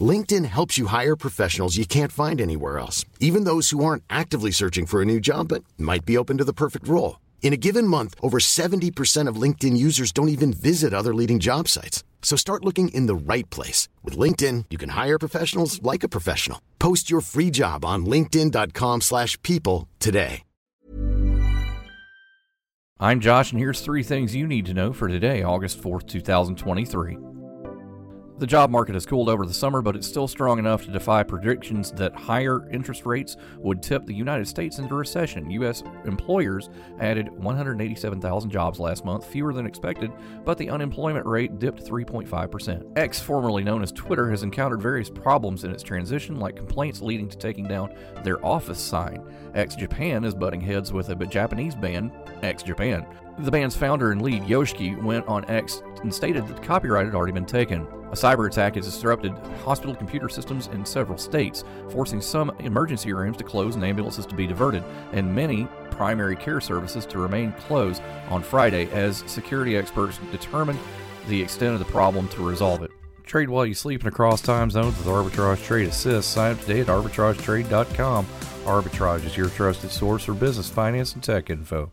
LinkedIn helps you hire professionals you can't find anywhere else, even those who aren't actively searching for a new job but might be open to the perfect role. In a given month, over 70% of LinkedIn users don't even visit other leading job sites. So start looking in the right place. With LinkedIn, you can hire professionals like a professional. Post your free job on linkedin.com slash people today. I'm Josh, and here's three things you need to know for today, August 4th, 2023. The job market has cooled over the summer, but it's still strong enough to defy predictions that higher interest rates would tip the United States into recession. U.S. employers added 187,000 jobs last month, fewer than expected, but the unemployment rate dipped 3.5%. X, formerly known as Twitter, has encountered various problems in its transition, like complaints leading to taking down their office sign. X Japan is butting heads with a Japanese band, X Japan. The band's founder and lead, Yoshiki, went on X and stated that the copyright had already been taken. A cyber attack has disrupted hospital computer systems in several states, forcing some emergency rooms to close and ambulances to be diverted, and many primary care services to remain closed on Friday as security experts determined the extent of the problem to resolve it. Trade while you sleep and across time zones with Arbitrage Trade Assist. Sign up today at arbitragetrade.com. Arbitrage is your trusted source for business, finance, and tech info.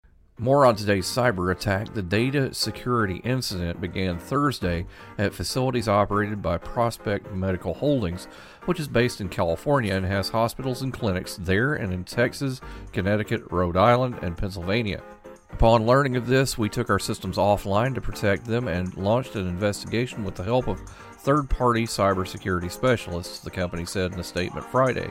More on today's cyber attack. The data security incident began Thursday at facilities operated by Prospect Medical Holdings, which is based in California and has hospitals and clinics there and in Texas, Connecticut, Rhode Island, and Pennsylvania. Upon learning of this, we took our systems offline to protect them and launched an investigation with the help of third party cybersecurity specialists, the company said in a statement Friday.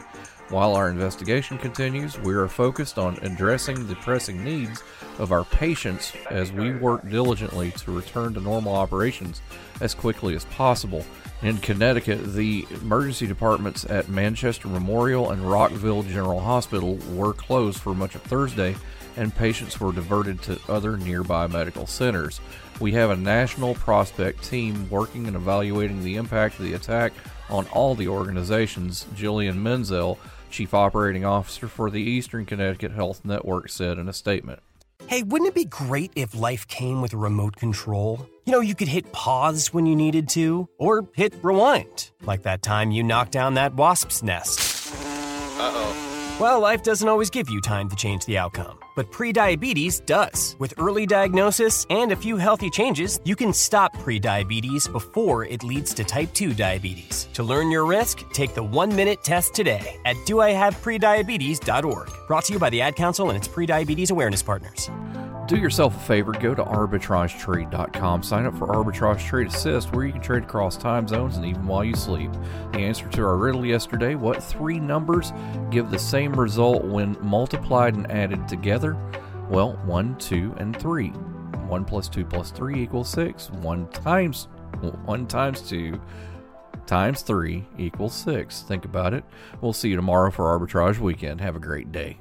While our investigation continues, we are focused on addressing the pressing needs of our patients as we work diligently to return to normal operations as quickly as possible. In Connecticut, the emergency departments at Manchester Memorial and Rockville General Hospital were closed for much of Thursday, and patients were diverted to other nearby medical centers. We have a national prospect team working and evaluating the impact of the attack on all the organizations, Jillian Menzel Chief Operating Officer for the Eastern Connecticut Health Network said in a statement. Hey, wouldn't it be great if life came with a remote control? You know, you could hit pause when you needed to, or hit rewind, like that time you knocked down that wasp's nest. Well, life doesn't always give you time to change the outcome, but prediabetes does. With early diagnosis and a few healthy changes, you can stop prediabetes before it leads to type 2 diabetes. To learn your risk, take the one minute test today at doihaveprediabetes.org. Brought to you by the Ad Council and its prediabetes awareness partners. Do yourself a favor, go to arbitragetrade.com, sign up for Arbitrage Trade Assist, where you can trade across time zones and even while you sleep. The answer to our riddle yesterday what three numbers give the same result when multiplied and added together? Well, 1, 2, and 3. 1 plus 2 plus 3 equals 6. 1 times 1 times 2 times 3 equals 6. Think about it. We'll see you tomorrow for Arbitrage Weekend. Have a great day.